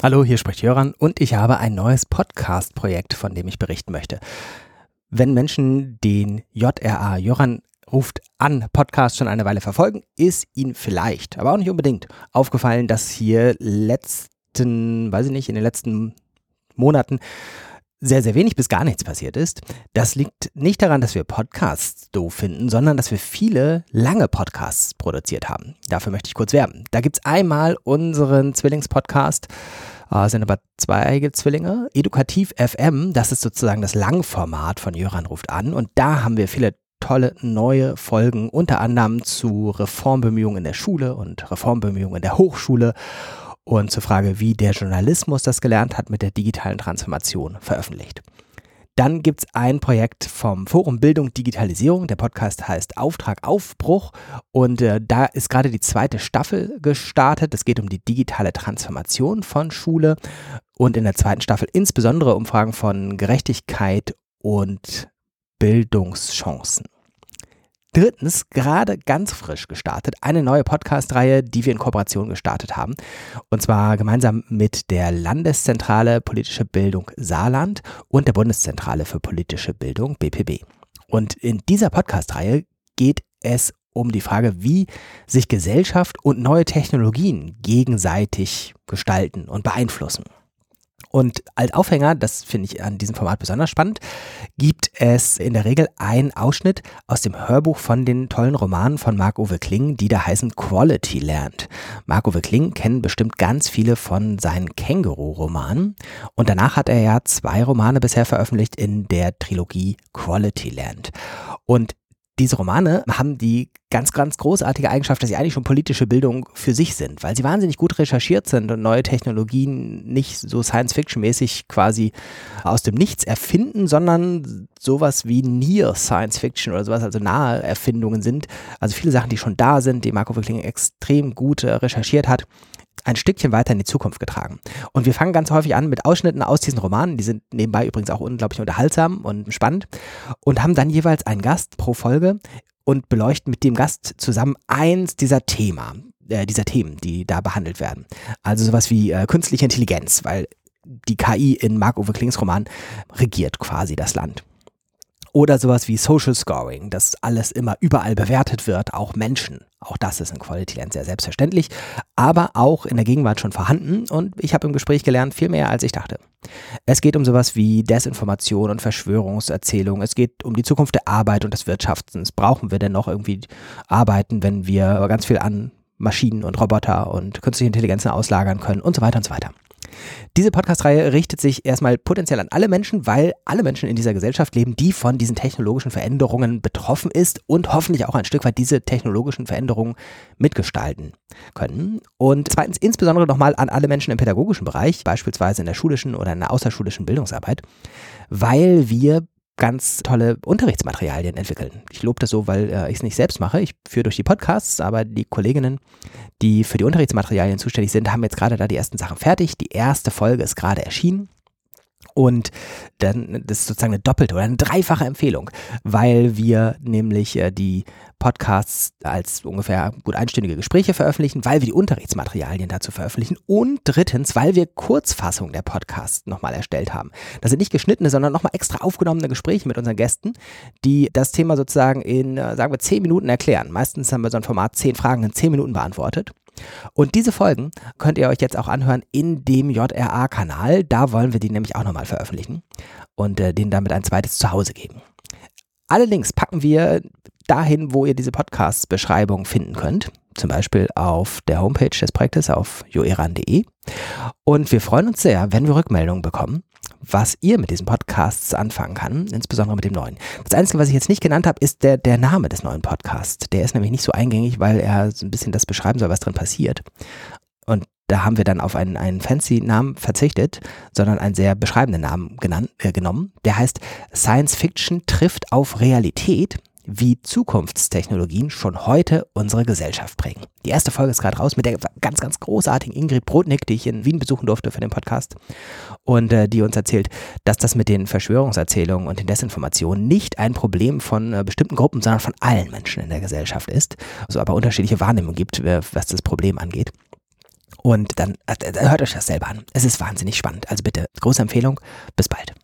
Hallo, hier spricht Jöran und ich habe ein neues Podcast-Projekt, von dem ich berichten möchte. Wenn Menschen den JRA Jöran ruft an Podcast schon eine Weile verfolgen, ist ihnen vielleicht, aber auch nicht unbedingt, aufgefallen, dass hier letzten, weiß ich nicht, in den letzten Monaten sehr, sehr wenig bis gar nichts passiert ist. Das liegt nicht daran, dass wir Podcasts doof finden, sondern dass wir viele lange Podcasts produziert haben. Dafür möchte ich kurz werben. Da gibt es einmal unseren Zwillingspodcast, äh, sind aber zwei Zwillinge, Edukativ FM, das ist sozusagen das Langformat von Jöran ruft an und da haben wir viele tolle neue Folgen, unter anderem zu Reformbemühungen in der Schule und Reformbemühungen in der Hochschule und zur Frage, wie der Journalismus das gelernt hat mit der digitalen Transformation veröffentlicht. Dann gibt es ein Projekt vom Forum Bildung Digitalisierung. Der Podcast heißt Auftrag Aufbruch und äh, da ist gerade die zweite Staffel gestartet. Es geht um die digitale Transformation von Schule und in der zweiten Staffel insbesondere um Fragen von Gerechtigkeit und Bildungschancen. Drittens, gerade ganz frisch gestartet, eine neue Podcast-Reihe, die wir in Kooperation gestartet haben. Und zwar gemeinsam mit der Landeszentrale Politische Bildung Saarland und der Bundeszentrale für politische Bildung BPB. Und in dieser Podcast-Reihe geht es um die Frage, wie sich Gesellschaft und neue Technologien gegenseitig gestalten und beeinflussen. Und als Aufhänger, das finde ich an diesem Format besonders spannend, gibt es in der Regel einen Ausschnitt aus dem Hörbuch von den tollen Romanen von Marc-Uwe Kling, die da heißen Quality Land. Marc-Uwe Kling kennen bestimmt ganz viele von seinen Känguru-Romanen. Und danach hat er ja zwei Romane bisher veröffentlicht in der Trilogie Quality Land. Und diese Romane haben die ganz, ganz großartige Eigenschaft, dass sie eigentlich schon politische Bildung für sich sind, weil sie wahnsinnig gut recherchiert sind und neue Technologien nicht so Science-Fiction-mäßig quasi aus dem Nichts erfinden, sondern sowas wie Near Science-Fiction oder sowas, also nahe Erfindungen sind. Also viele Sachen, die schon da sind, die Marco Wickling extrem gut äh, recherchiert hat ein Stückchen weiter in die Zukunft getragen. Und wir fangen ganz häufig an mit Ausschnitten aus diesen Romanen, die sind nebenbei übrigens auch unglaublich unterhaltsam und spannend und haben dann jeweils einen Gast pro Folge und beleuchten mit dem Gast zusammen eins dieser Thema, äh, dieser Themen, die da behandelt werden. Also sowas wie äh, künstliche Intelligenz, weil die KI in Mark-Uwe Klings Roman regiert quasi das Land. Oder sowas wie Social Scoring, dass alles immer überall bewertet wird, auch Menschen. Auch das ist in Quality Land sehr selbstverständlich, aber auch in der Gegenwart schon vorhanden und ich habe im Gespräch gelernt, viel mehr als ich dachte. Es geht um sowas wie Desinformation und Verschwörungserzählung. Es geht um die Zukunft der Arbeit und des Wirtschaftens. Brauchen wir denn noch irgendwie arbeiten, wenn wir ganz viel an Maschinen und Roboter und künstliche Intelligenzen auslagern können und so weiter und so weiter. Diese Podcast-Reihe richtet sich erstmal potenziell an alle Menschen, weil alle Menschen in dieser Gesellschaft leben, die von diesen technologischen Veränderungen betroffen ist und hoffentlich auch ein Stück weit diese technologischen Veränderungen mitgestalten können. Und zweitens insbesondere nochmal an alle Menschen im pädagogischen Bereich, beispielsweise in der schulischen oder in der außerschulischen Bildungsarbeit, weil wir ganz tolle Unterrichtsmaterialien entwickeln. Ich lobe das so, weil äh, ich es nicht selbst mache. Ich führe durch die Podcasts, aber die Kolleginnen, die für die Unterrichtsmaterialien zuständig sind, haben jetzt gerade da die ersten Sachen fertig. Die erste Folge ist gerade erschienen. Und dann, das ist sozusagen eine doppelte oder eine dreifache Empfehlung, weil wir nämlich äh, die Podcasts als ungefähr gut einstündige Gespräche veröffentlichen, weil wir die Unterrichtsmaterialien dazu veröffentlichen und drittens, weil wir Kurzfassungen der Podcasts nochmal erstellt haben. Das sind nicht geschnittene, sondern nochmal extra aufgenommene Gespräche mit unseren Gästen, die das Thema sozusagen in, äh, sagen wir, zehn Minuten erklären. Meistens haben wir so ein Format zehn Fragen in zehn Minuten beantwortet. Und diese Folgen könnt ihr euch jetzt auch anhören in dem JRA-Kanal. Da wollen wir die nämlich auch nochmal veröffentlichen und äh, denen damit ein zweites Zuhause geben. Alle Links packen wir dahin, wo ihr diese Podcast-Beschreibung finden könnt. Zum Beispiel auf der Homepage des Projektes auf joeran.de. Und wir freuen uns sehr, wenn wir Rückmeldungen bekommen was ihr mit diesen Podcasts anfangen kann, insbesondere mit dem neuen. Das Einzige, was ich jetzt nicht genannt habe, ist der, der Name des neuen Podcasts. Der ist nämlich nicht so eingängig, weil er so ein bisschen das beschreiben soll, was drin passiert. Und da haben wir dann auf einen, einen fancy Namen verzichtet, sondern einen sehr beschreibenden Namen genannt, äh, genommen. Der heißt Science Fiction trifft auf Realität wie Zukunftstechnologien schon heute unsere Gesellschaft prägen. Die erste Folge ist gerade raus mit der ganz, ganz großartigen Ingrid Brodnik, die ich in Wien besuchen durfte für den Podcast und äh, die uns erzählt, dass das mit den Verschwörungserzählungen und den Desinformationen nicht ein Problem von äh, bestimmten Gruppen, sondern von allen Menschen in der Gesellschaft ist, also aber unterschiedliche Wahrnehmungen gibt, was das Problem angeht. Und dann äh, hört euch das selber an. Es ist wahnsinnig spannend. Also bitte, große Empfehlung. Bis bald.